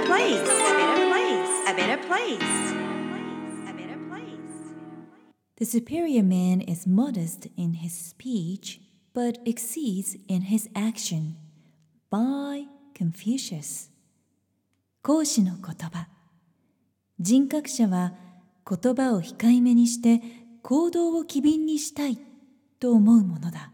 better place. A better place. A better place. A better place. The superior man is modest in his speech, but exceeds in his action. By Confucius 講師の言葉人格者は言葉を控えめにして行動を機敏にしたいと思うものだ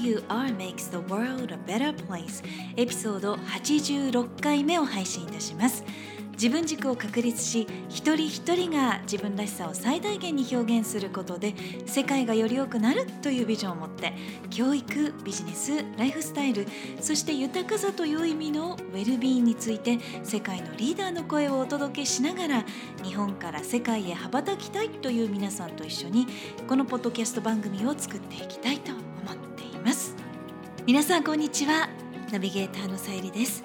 You Are Makes the World a Better Place エピソード86回目を配信いたします。自分軸を確立し一人一人が自分らしさを最大限に表現することで世界がより良くなるというビジョンを持って教育ビジネスライフスタイルそして豊かさという意味のウェルビーンについて世界のリーダーの声をお届けしながら日本から世界へ羽ばたきたいという皆さんと一緒にこのポッドキャスト番組を作っていきたいと思っています皆さんこんにちは。ナビゲーターのさゆりです。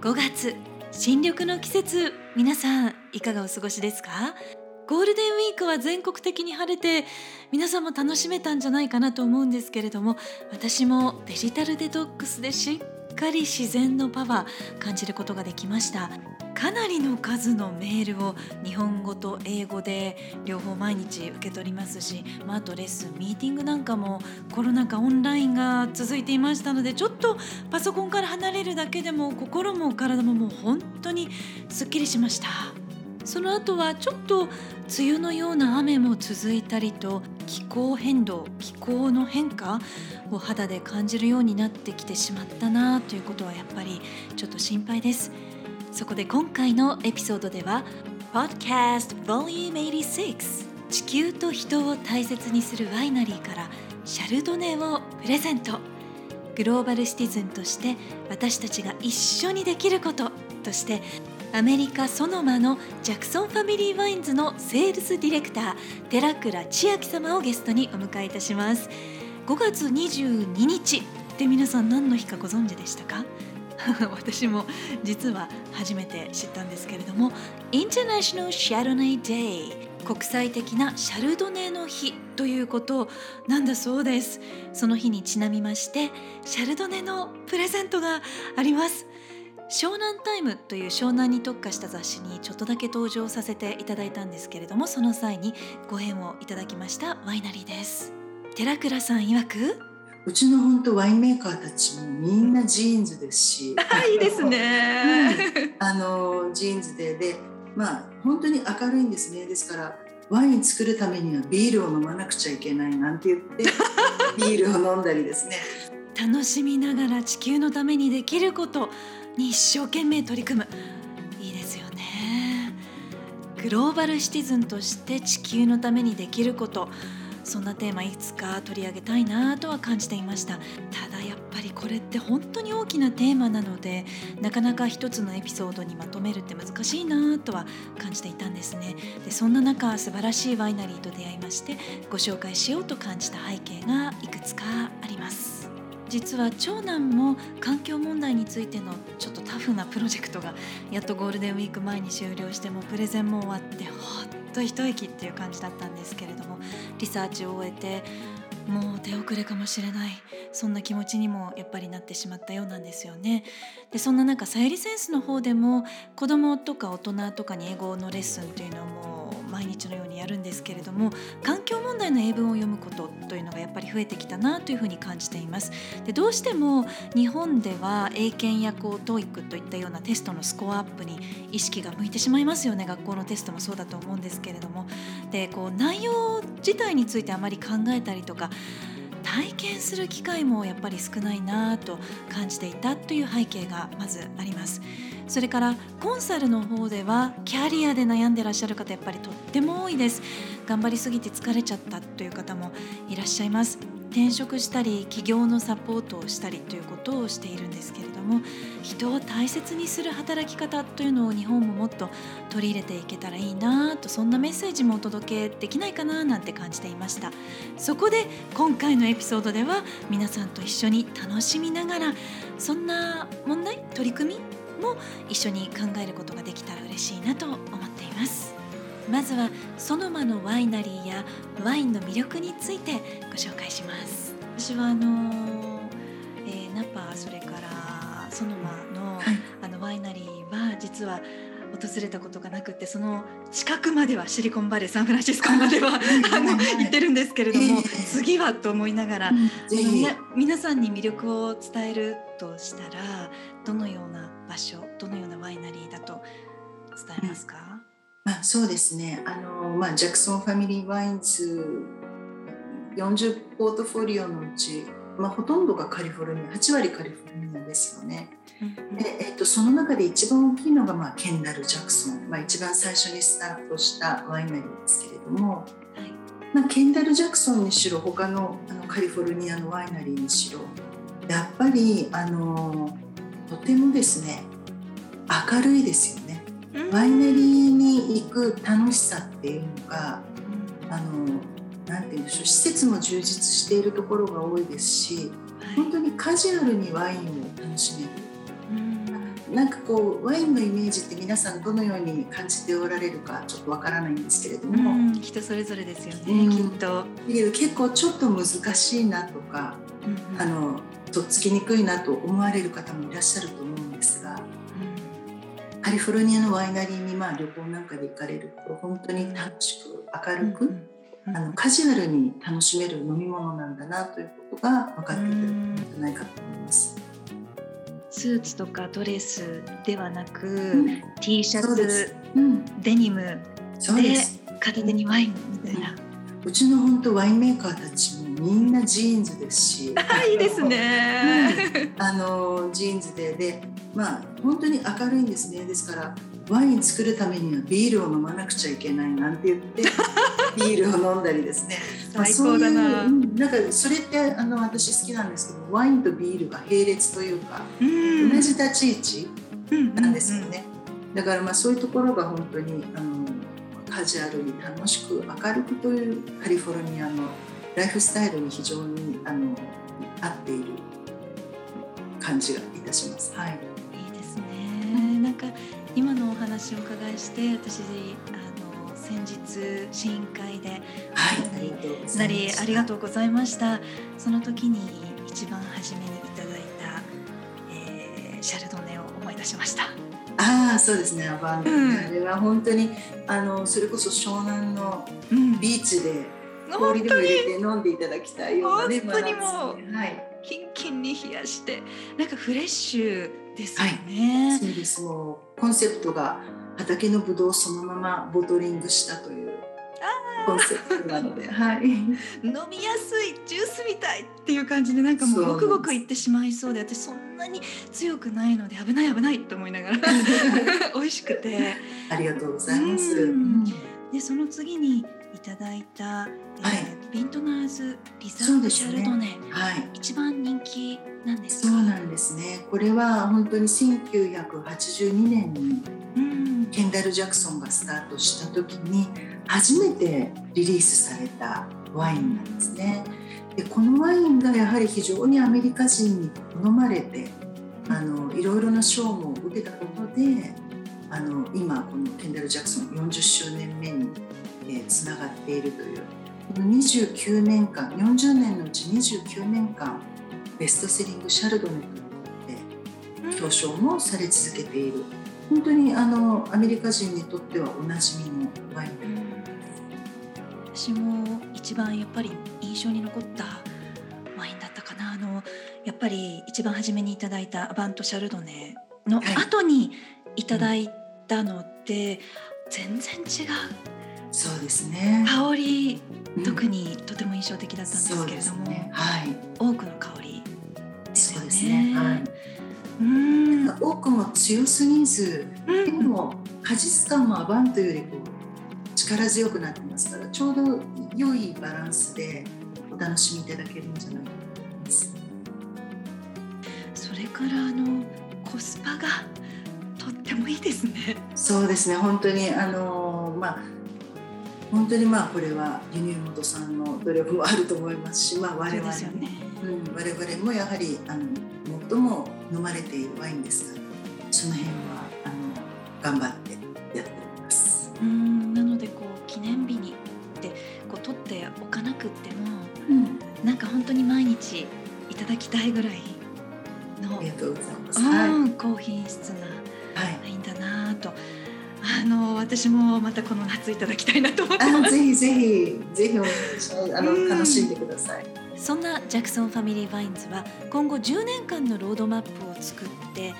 5月新緑の季節。皆さんいかがお過ごしですか？ゴールデンウィークは全国的に晴れて皆さんも楽しめたんじゃないかなと思うんですけれども私もデジタルデトックスでしっかり自然のパワー感じることができました。かなりの数のメールを日本語と英語で両方毎日受け取りますし、まあ、あとレッスンミーティングなんかもコロナ禍オンラインが続いていましたのでちょっとパソコンから離れるだけでも心も体ももう本当にすっきりしました。その後はちょっと梅雨のような雨も続いたりと気候変動気候の変化を肌で感じるようになってきてしまったなということはやっぱりちょっと心配です。そこで今回のエピソードでは Podcast Volume 86地球と人を大切にするワイナリーからシャルドネをプレゼント。グローバルシティズンとして私たちが一緒にできることとしてアメリカソノマの Jackson Family Wines のセールスディレクター寺倉千秋様をゲストにお迎えいたします。5月22日。って皆さん何の日かご存知でしたか？私も実は初めて知ったんですけれども。International Chardonnay Day 国際的なシャルドネの日ということなんだそうです。その日にちなみましてシャルドネのプレゼントがあります。湘南タイムという湘南に特化した雑誌にちょっとだけ登場させていただいたんですけれどもその際にご縁をいただきましたワイナリーです。寺倉さん曰く。うちの本当ワインメーカーたちもみんなジーンズですし、いいですね、あのジーンズで。でまあ本当に明るいんですね。ですからワイン作るためにはビールを飲まなくちゃいけないなんて言って ビールを飲んだりですね。楽しみながら地球のためにできることに一生懸命取り組む。いいですよね。グローバルシティズンとして地球のためにできること。そんなテーマいつか取り上げたいなとは感じていました。ただやっぱりこれって本当に大きなテーマなのでなかなか一つのエピソードにまとめるって難しいなとは感じていたんですね。でそんな中素晴らしいワイナリーと出会いましてご紹介しようと感じた背景がいくつかあります。実は長男も環境問題についてのちょっとタフなプロジェクトがやっとゴールデンウィーク前に終了してもプレゼンも終わってほっと一息っていう感じだったんですけれどもリサーチを終えてもう手遅れかもしれないそんな気持ちにもやっぱりなってしまったようなんですよね。でそんな中さゆりセンスの方でも子どもとか大人とかに英語のレッスンというのも毎日のようにやるんですけれども環境問題の英文を読むことというのがやっぱり増えてきたなというふうに感じています。でどうしても日本では英検やこう TOEIC といったようなテストのスコアアップに意識が向いてしまいますよね学校のテストもそうだと思うんですけれどもでこう内容自体についてあまり考えたりとか体験する機会もやっぱり少ないなと感じていたという背景がまずあります。それからコンサルの方ではキャリアで悩んでらっしゃる方やっぱりとっても多いです。頑張りすぎて疲れちゃったという方もいらっしゃいます。転職したり起業のサポートをしたりということをしているんですけれども人を大切にする働き方というのを日本ももっと取り入れていけたらいいなとそんなメッセージもお届けできないかななんて感じていました。そこで今回のエピソードでは皆さんと一緒に楽しみながらそんな問題？取り組み？も一緒に考えることができたら嬉しいなと思っています。まずはソノマのワイナリーやワインの魅力についてご紹介します。私はあの、えー、ナパそれからソノマの,、あのワイナリーは実は訪れたことがなくてその近くまではシリコンバレーサンフランシスコまでは あの行ってるんですけれども、次はと思いながら、皆さんに魅力を伝えるとしたらどのような場所どのようなワイナリーだと伝えますか、うん、まあ、そうですね。あの、まあ、ジャクソンファミリーワインズ40ポートフォリオのうち、まあ、ほとんどがカリフォルニア8割カリフォルニアですよね。でえっと、その中で一番大きいのが、まあ、ケンダル・ジャクソン、まあ、一番最初にスタートしたワイナリーですけれども、はい。まあ、ケンダル・ジャクソンにしろ他のあのカリフォルニアのワイナリーにしろやっぱりあのとてもですね明るいですよね。ワイナリーに行く楽しさっていうのが、あのなんて言うんでしょう施設も充実しているところが多いですし、本当にカジュアルにワインを楽しめる。なんかこうワインのイメージって皆さんどのように感じておられるかちょっとわからないんですけれども、人それぞれですよね、きっと。結構ちょっと難しいなとか、うん、あのとっつきにくいなと思われる方もいらっしゃると思うんですが、うん、カリフォルニアのワイナリーにまあ旅行なんかで行かれると本当に楽しく明るく、うん、あのカジュアルに楽しめる飲み物なんだなということが分かっていただけるんじゃないかと思います。スーツとかドレスではなく、うん、T シャツ、うん、デニムで片手にワインみたいな。うちの本当ワインメーカーたちもみんなジーンズですし。いいですね、あのジーンズで。でまあ本当に明るいんですね。ですからワイン作るためにはビールを飲まなくちゃいけないなんて言って ビールを飲んだりですね。最高だな、まあ、なんかそれってあの私好きなんですけどワインとビールが並列というか、うん、同じ立ち位置なんですよね、だからまあそういうところが本当にあのカジュアルに楽しく明るくというカリフォルニアのライフスタイルに非常にあの合っている感じがいたします。はい、いいですね。なんか今のお話を伺いして私あの先日試飲会で、はい、なりありがとうございました。その時に一番初めにいただいた、えー、シャルドネを思い出しました。ああそうですねアバン、うん、あれは本当にあのそれこそ湘南のビーチで氷でも入れて飲んでいただきたいようなね本当にもう、はい、キンキンに冷やしてなんかフレッシュですよね、はい、そうです。もうコンセプトが畑のぶどうをそのままボトリングしたというコンセプトなので、はい、飲みやすいジュースみたいっていう感じでなんかもうごくごくいってしまいそうで私そんなに強くないので危ない危ないと思いながら 美味しくて。ありがとうございます。でその次にいただいた、えー、はい、ビントナーズリザーブシャルドネ、ね、はい、一番人気なんですそうなんですね。これは本当に1982年に、ケンダル・ジャクソンがスタートした時に初めてリリースされたワインなんですね。でこのワインがやはり非常にアメリカ人に好まれてあのいろいろな賞も受けたことであの今このケンダル・ジャクソン40周年目につな、えー、がっているという29年間40年のうち29年間ベストセリングシャルドネとって表彰もされ続けている。本当にあのアメリカ人にとってはおなじみのワイン。で私も一番やっぱり印象に残ったワインだったかな。あのやっぱり一番初めにいただいたアバント・シャルドネの後にいただいたのって全然違う、そうですね。香り、うん、特にとても印象的だったんですけれども、ね、はい、多くの香りですよね。はい、うん多くも強すぎず、うん、でも果実感もアバントよりこう力強くなってますからちょうど良いバランスでお楽しみいただけるんじゃないかと思います。それからあのコスパがとってもいいですね。そうですね本当にあのまあ本当にまあこれは輸入元さんの努力もあると思いますし、まあ、我々も、ねうん、我々もやはりあの最も飲まれているワインですからその辺はあの頑張ってやっております。うんなのでこう記念日にってこう取っておかなくってもうん、なんか本当に毎日いただきたいぐらいのありがとうございます。はい、うん高品質なはいワインだなぁとあの私もまたこの夏いただきたいなと思ってます。あぜひぜひぜひお願いします。あのうん楽しんでください。そんなジャクソンファミリー・ワインズは今後10年間のロードマップを作って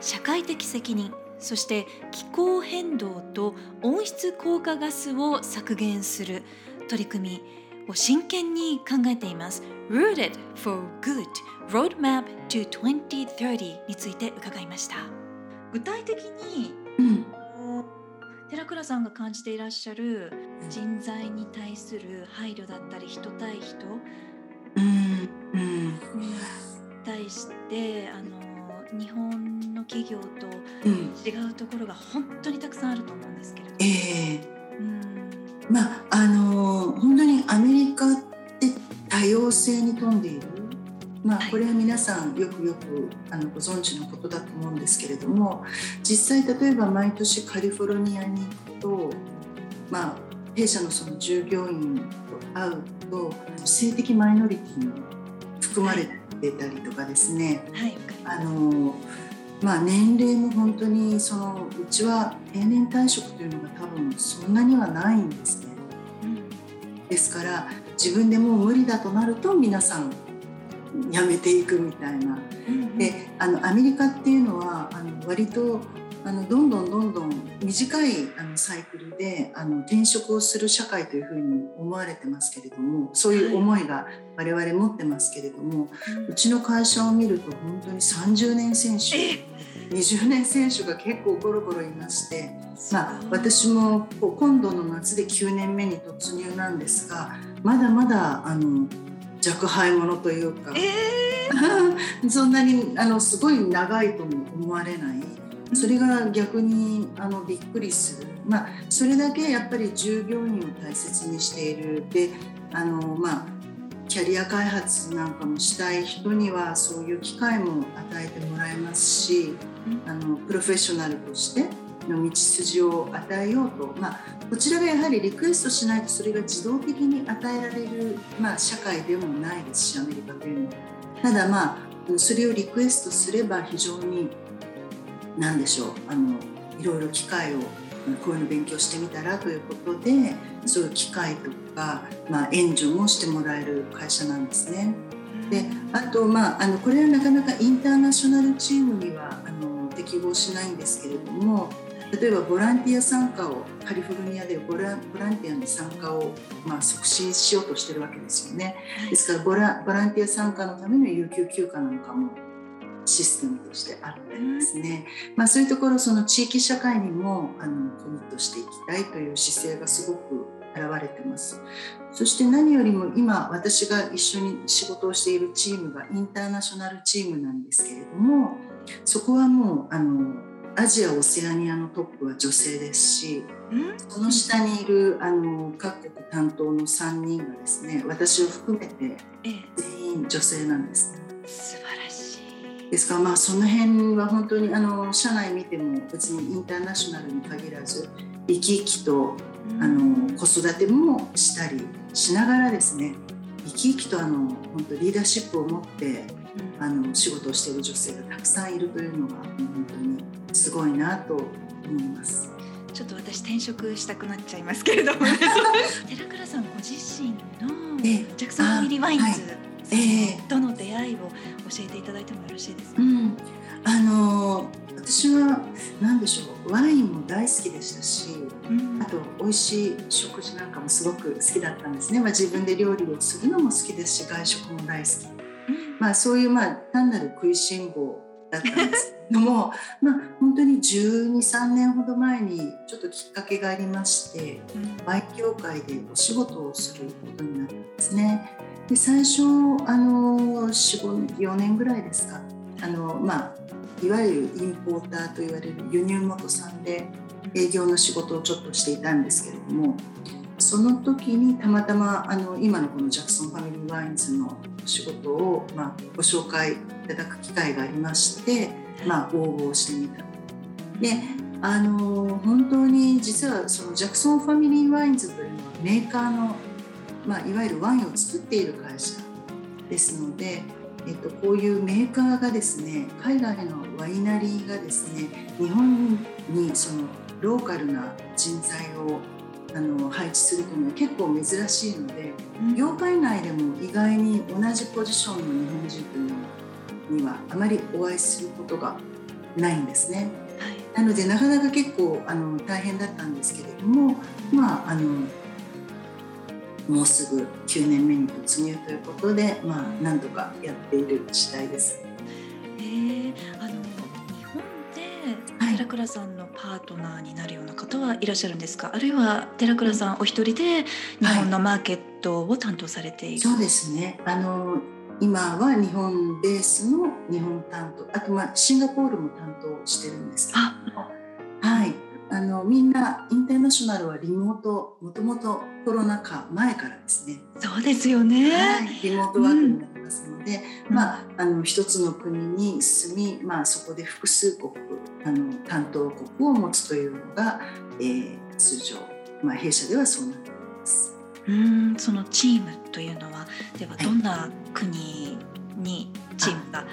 社会的責任そして気候変動と温室効果ガスを削減する取り組みを真剣に考えています Rooted for Good Roadmap to 2030について伺いました具体的にうん、寺倉さんが感じていらっしゃる人材に対する配慮だったり人対人うん、うん、に対してあの日本の企業とうん、違うところが本当にたくさんあると思うんですけれども、ええ。うん。まああの本当にアメリカって多様性に富んでいる。まあはい。これは皆さんよくよくあのご存知のことだと思うんですけれども実際例えば毎年カリフォルニアに行くとまあ弊社のその従業員と会うと性的マイノリティに含まれてたりとかですね、はい。あのまあ、年齢も本当にそのうちは定年退職というのが多分そんなにはないんですね。ですから自分でもう無理だとなると皆さん辞めていくみたいな。うんであのアメリカっていうのはあの割とあのどんどんどんどん短いあのサイクルであの転職をする社会というふうに思われてますけれどもそういう思いが我々持ってますけれども、うちの会社を見ると本当に30年選手20年選手が結構ゴロゴロいまして、まあ、私も今度の夏で9年目に突入なんですがまだまだあの若輩者というか。え そんなにあのすごい長いとも思われない。それが逆にあのびっくりする、まあ、それだけやっぱり従業員を大切にしている。であの、まあ、キャリア開発なんかもしたい人にはそういう機会も与えてもらえますしあのプロフェッショナルとしての道筋を与えようと、まあ、こちらがやはりリクエストしないとそれが自動的に与えられる、まあ、社会でもないですしアメリカというのは。ただまあそれをリクエストすれば非常に何でしょうあのいろいろ機会をこういうの勉強してみたらということでそういう機会とか、まあ、援助もしてもらえる会社なんですね。であと、まあ、あのこれはなかなかインターナショナルチームにはあの適合しないんですけれども例えばボランティア参加をカリフォルニアでボラボランティアの参加を、まあ、促進しようとしてるわけですよね。ですからボラボランティア参加のための有給休暇なんかもシステムとしてあったりですね、まあ、そういうところその地域社会にもあのコミットしていきたいという姿勢がすごく現れてます。そして何よりも今私が一緒に仕事をしているチームがインターナショナルチームなんですけれどもそこはもうあのアジア・オセアニアのトップは女性ですしその下にいるあの各国担当の3人がですね私を含めてええ。全員女性なんです。素晴らしい。ですからまあその辺は本当にあの社内見ても別にインターナショナルに限らず生き生きとあの子育てもしたりしながらですね生き生きとあの本当リーダーシップを持ってあの仕事をしている女性がたくさんいるというのが本当にすごいなと思います。ちょっと私転職したくなっちゃいますけれども 寺倉さんご自身のええ。ジャクソンファミリーワインズ、はい。ええ。との出会いを教えていただいてもよろしいですか、うん、あの私は何でしょう。ワインも大好きでしたしうん。あと美味しい食事なんかもすごく好きだったんですね、まあ、自分で料理をするのも好きですし外食も大好き、まあ、そういうまあ単なる食いしん坊だったんですども、まあ、本当に123年ほど前にちょっときっかけがありましてワイン業界でお仕事をすることになったんですね。で最初あの4年ぐらいですかあの、まあ、いわゆるインポーターと言われる輸入元さんで営業の仕事をちょっとしていたんですけれどもその時にたまたまあの今のこの Jackson Family Wines の仕事を、まあ、ご紹介いただく機会がありまして、まあ、応募をしてみた。であの本当に実はそのジャクソンファミリーワインズというのはメーカーの、まあ、いわゆるワインを作っている会社ですので、えっと、こういうメーカーがですね海外のワイナリーがですね日本にそのローカルな人材をあの配置するというのは結構珍しいので、うん、業界内でも意外に同じポジションの日本人というのにはあまりお会いすることがないんですね。はい、なのでなかなか結構あの大変だったんですけれどもまああのもうすぐ9年目に突入ということで、まあ、なんとかやっている次第です。えー、あの日本で寺倉さんのパートナーになるような方はいらっしゃるんですか、はい、あるいは寺倉さんお一人で日本のマーケットを担当されている、はい、そうですね。あの今は日本ベースの日本担当あとまあシンガポールも担当してるんです。けどはい。あのみんなインターナショナルはリモートもともとコロナ禍前からですね。そうですよね、はい、リモートワークになりますので、うん、まあ、あの一つの国に住み、まあ、そこで複数国あの担当国を持つというのが、えー、通常、まあ、弊社ではそうなっています。うんそのチームというのはではどんな国にチームが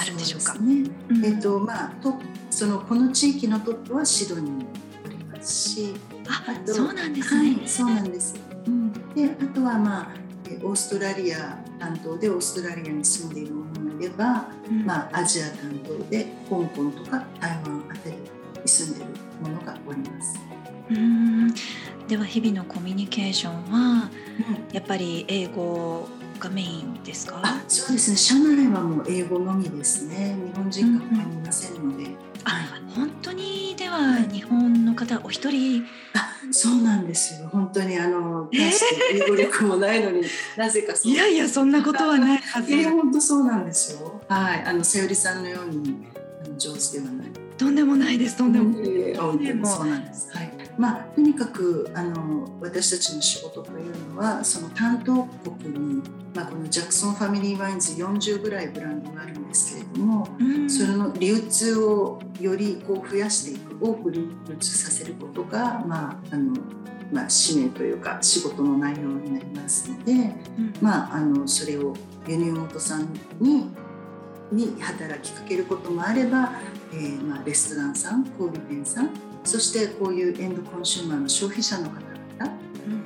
あるんでしょうか？はい、ね、うん、えっ、とまあトそのこの地域のトップはシドニーにおりますし、ああそうなんですね。はい、そうなんです。うん、であとはまあオーストラリア担当でオーストラリアに住んでいる者もいれば、うん、まあアジア担当で香港とか台湾あたりに住んでいる者がおります。うんでは日々のコミュニケーションは、やっぱり英語がメインですか？あそうですね。社内はもう英語のみですね。日本人が他にいませんので、うんうん、あ本当にでは日本の方お一人、あそうなんですよ。本当にあの大して英語力もないのに、なぜかいやいやそんなことはないはず。いや本当そうなんですよ。はい。あのさゆりさんのように上手ではない。とんでもないですとんでもない、えー、そうなんです。はいまあ、とにかくあの私たちの仕事というのはその担当国に、まあ、このジャクソンファミリーワインズ40ぐらいブランドがあるんですけれども、うん、それの流通をよりこう増やしていく多く流通させることが、まああのまあ、使命というか仕事の内容になりますので、うん、まあ、あのそれを輸入元さんにに働きかけることもあれば、えーまあ、レストランさん小売店さんそしてこういうエンドコンシューマーの消費者の方々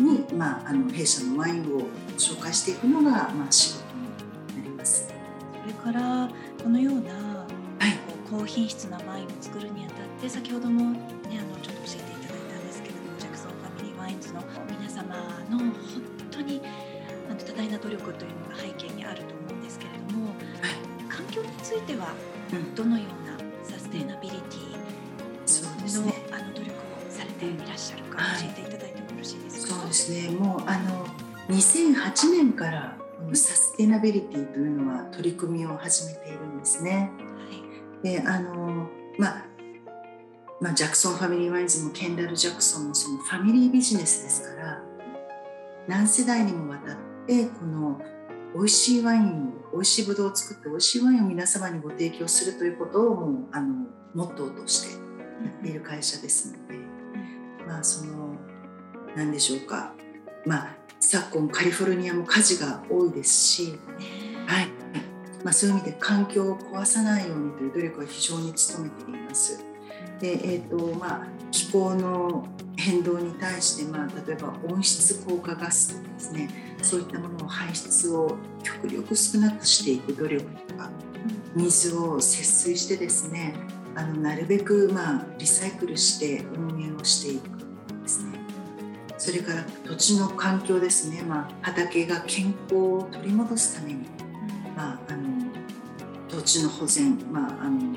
に、うん、まあ、あの弊社のワインを紹介していくのが、まあ、仕事になります。それからこのような、はい、高品質なワインを作るにあたって先ほども、ね、あのちょっと教えていただいたんですけれどもジャクソンファミリーワインズの皆様の本当にあの多大な努力というのが背景にあると思うんですけれども、はい、環境についてはどのようなサステナビリティの、ね、あの努力をされていらっしゃるか教えていただいてもよろしいですか。そうですね。もうあの2008年からこのサステナビリティというのは取り組みを始めているんですね。はい、であのまあまあ、ジャクソンファミリーワインズもケンダル・ジャクソンもそのファミリービジネスですから何世代にもわたってこの美味しいワインを美味しいブドウを作って美味しいワインを皆様にご提供するということをもうあのモットーとしてやっている会社ですので、まあその何でしょうか。まあ昨今カリフォルニアも火事が多いですし、はい。まあ、そういう意味で環境を壊さないようにという努力は非常に努めています。でえーとまあ、気候の変動に対して、まあ、例えば温室効果ガスとかですね。そういったものを排出を極力少なくしていく努力とか水を節水してですねあのなるべく、まあ、リサイクルして運営をしていくですね。それから土地の環境ですね、まあ、畑が健康を取り戻すために、まあ、あの土地の保全、まあ、あの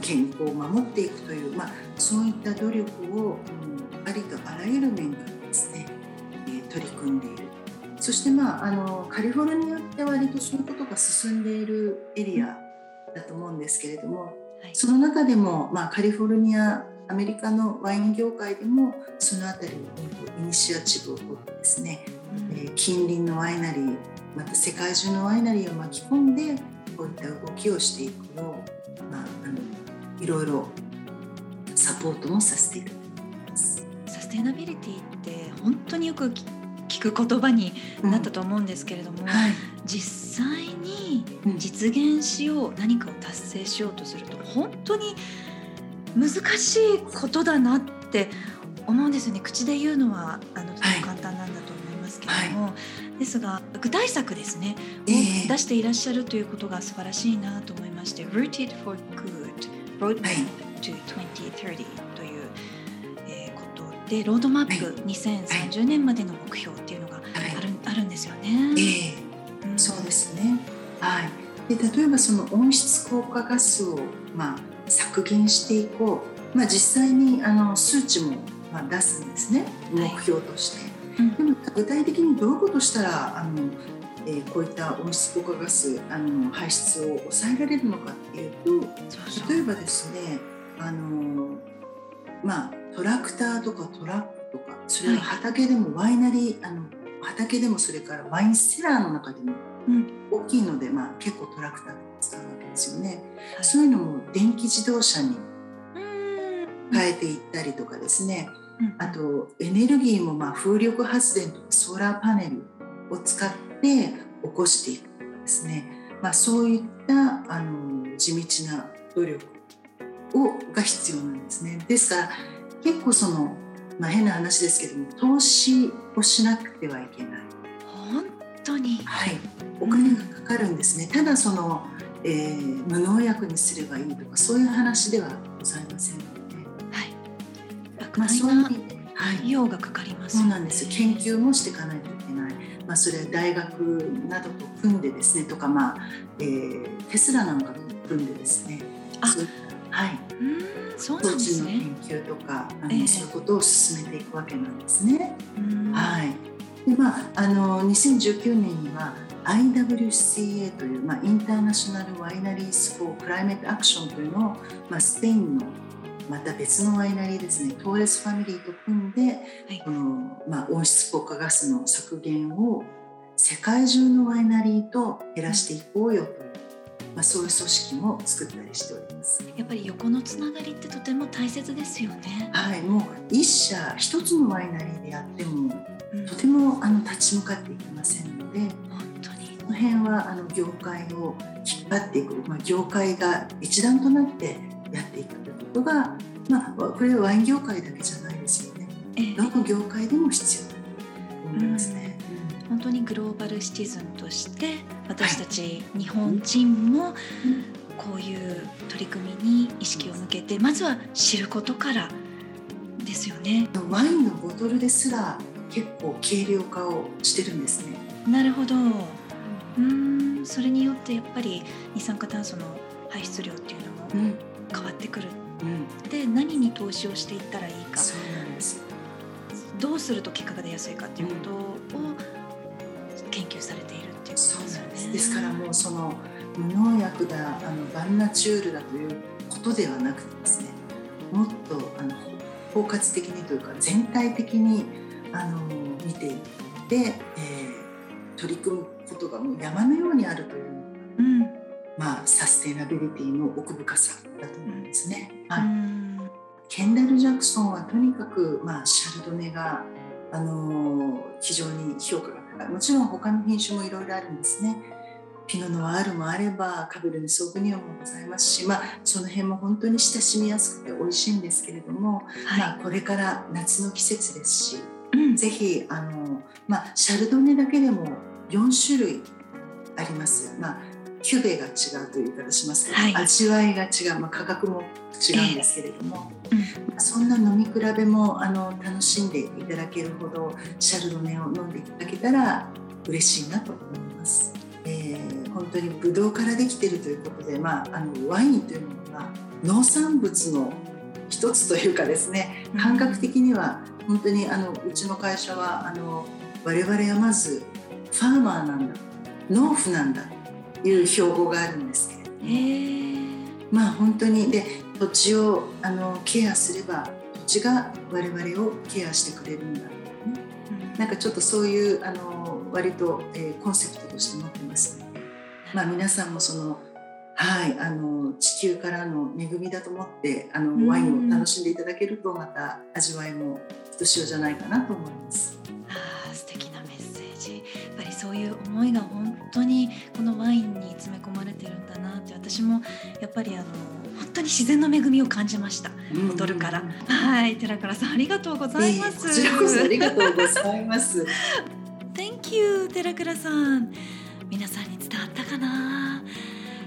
健康を守っていくという、まあ、そういった努力を、うん、ありとあらゆる面からですね、えー、取り組んでいる。そして、まあ、あのカリフォルニアって割とそういうことが進んでいるエリアだと思うんですけれども、はい、その中でも、まあ、カリフォルニアアメリカのワイン業界でもその辺りのイニシアチブを取ってですね、うん、えー、近隣のワイナリーまた世界中のワイナリーを巻き込んでこういった動きをしていくよう、まあ、あのいろいろサポートもさせていただいてます。サステナビリティって本当によく聞く言葉になったと思うんですけれども、うんはい、実際に実現しよう、うん、何かを達成しようとすると本当に難しいことだなって思うんですよね。口で言うのはあのとても簡単なんだと思いますけれども、はい、ですが具体策ですね、えー、出していらっしゃるということが素晴らしいなと思いまして「Rooted for Good Roadmap to 2030」という、えー、ことでロードマップ、はい、2030年までの目標ですよね。えー、うん、そうですね。はい。で例えばその温室効果ガスを、まあ削減していこう、まあ、実際にあの数値もまあ出すんですね。目標として。はい、でも具体的にどういうことしたらあの、えー、こういった温室効果ガスあの排出を抑えられるのかっていうと例えばですねあの、まあ、トラクターとかトラックとかそれは畑でもワイナリー、あの畑でもそれからワインセラーの中でも大きいので、まあ、結構トラクター使うわけですよね。はい、そういうのも電気自動車に変えていったりとかですね、あとエネルギーもまあ風力発電とかソーラーパネルを使って起こしていくとかですね、まあ、そういったあの地道な努力をが必要なんですね。ですから結構その、まあ、変な話ですけども投資をしなくてはいけない。本当に、はい、お金がかかるんですね。ただそのえー、無農薬にすればいいとかそういう話ではございませんので、はい、まあ、そういう費用がかかります、ね、そうなんです。研究もしていかないといけない、まあ、それは大学などと組んでですねとか、まあえー、テスラなんかと組んでですね。はい。うんそうなんですね。の研究とかあの、えー、そういうことを進めていくわけなんですね。はい。でまあ、あの2019年には IWCA という、まあ、インターナショナル・ワイナリース・フォー・クライメット・アクションというのを、まあ、スペインのまた別のワイナリーですねトーレスファミリーと組んで、はい、この、まあ、温室効果ガスの削減を世界中のワイナリーと減らしていこうよという、まあ、そういう組織も作ったりしております。やっぱり横のつながりってとても大切ですよね。はいもう一社一つのワイナリーでやっても、うん、とてもあの立ち向かっていけませんのでの辺はあの業界を引っ張っていく、まあ、業界が一段となってやっていくということが、まあ、これはワイン業界だけじゃないですよね。どの業界でも必要だと思いますね。うん、本当にグローバルシチズンとして私たち日本人もこういう取り組みに意識を向けてまずは知ることからですよね。ワインのボトルですら結構軽量化をしてるんですね。なるほど。うん。それによってやっぱり二酸化炭素の排出量っていうのも変わってくる、うん、で何に投資をしていったらいいか。そうなんです。どうすると結果が出やすいかっていうことをですからもうその無農薬だあのバンナチュールだということではなくてですねもっとあの包括的にというか全体的にあの見ていって、えー、取り組むことがもう山のようにあるといううん、まあ、サステナビリティの奥深さだと思うんですね。はい、ケンダル・ジャクソンはとにかく、まあ、シャルドネが、あのー、非常に評価が高いもちろん他の品種もいろいろあるんですね。ピノノワールもあればカブルネ・ソーブニオンもございますし、まあ、その辺も本当に親しみやすくて美味しいんですけれども、はい、まあ、これから夏の季節ですし、うん、ぜひあの、まあ、シャルドネだけでも4種類あります。まあキュベが違うという言い方しますけど、はい、味わいが違う、まあ、価格も違うんですけれども、えーうん、そんな飲み比べもあの楽しんでいただけるほどシャルドネを飲んでいただけたら嬉しいなと思います。えー、本当にブドウからできているということで、まあ、あのワインというのは農産物の一つというかですね感覚的には本当にあのうちの会社はあの我々はまずファーマーなんだ農夫なんだという標語があるんですけれども。まあ本当にで土地をあのケアすれば土地が我々をケアしてくれるんだ、ね、なんかちょっとそういうあの割と、えー、コンセプトとして持ってますね。まあ、皆さんもそのはい、あの地球からの恵みだと思ってあのワインを楽しんでいただけるとまた味わいもひとしおじゃないかなと思います。あ素敵なメッセージ。やっぱりそういう思いが本当にこのワインに詰め込まれてるんだなって私もやっぱりあの本当に自然の恵みを感じました。ボトルから、はい寺倉さんありがとうございます、えー、こちらこそありがとうございます。Thank you 寺倉さん。皆さんかな。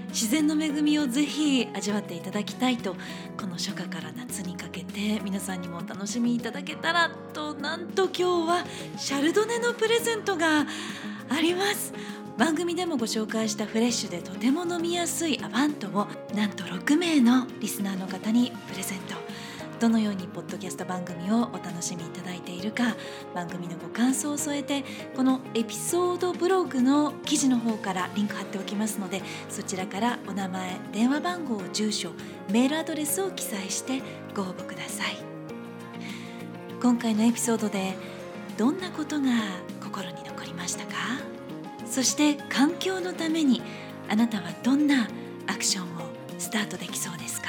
自然の恵みをぜひ味わっていただきたいとこの初夏から夏にかけて皆さんにもお楽しみいただけたらとなんと今日はシャルドネのプレゼントがあります。番組でもご紹介したフレッシュでとても飲みやすいアバントをなんと6名のリスナーの方にプレゼント。どのようにポッドキャスト番組をお楽しみいただいているか番組のご感想を添えてこのエピソードブログの記事の方からリンク貼っておきますのでそちらからお名前電話番号住所メールアドレスを記載してご応募ください。今回のエピソードでどんなことが心に残りましたか？そして環境のためにあなたはどんなアクションをスタートできそうですか？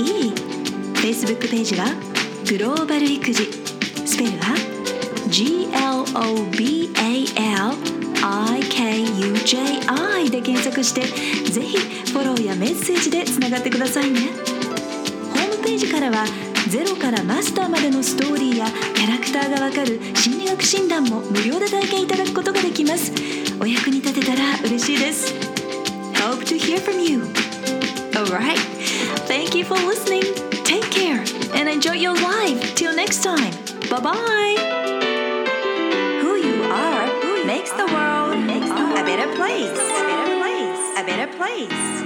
Facebook ページはグローバル育児。スペルは GLOBALIKUJI で検索してぜひフォローやメッセージでつながってくださいね。ホームページからはゼロからマスターまでのストーリーやキャラクターがわかる心理学診断も無料で体験いただくことができます。お役に立てたら嬉しいです。Hope to hear from you. Alright, thank you for listening. Take care and enjoy your life. Till next time. Bye bye. Who you are makes the world a better place. A better place. A better place.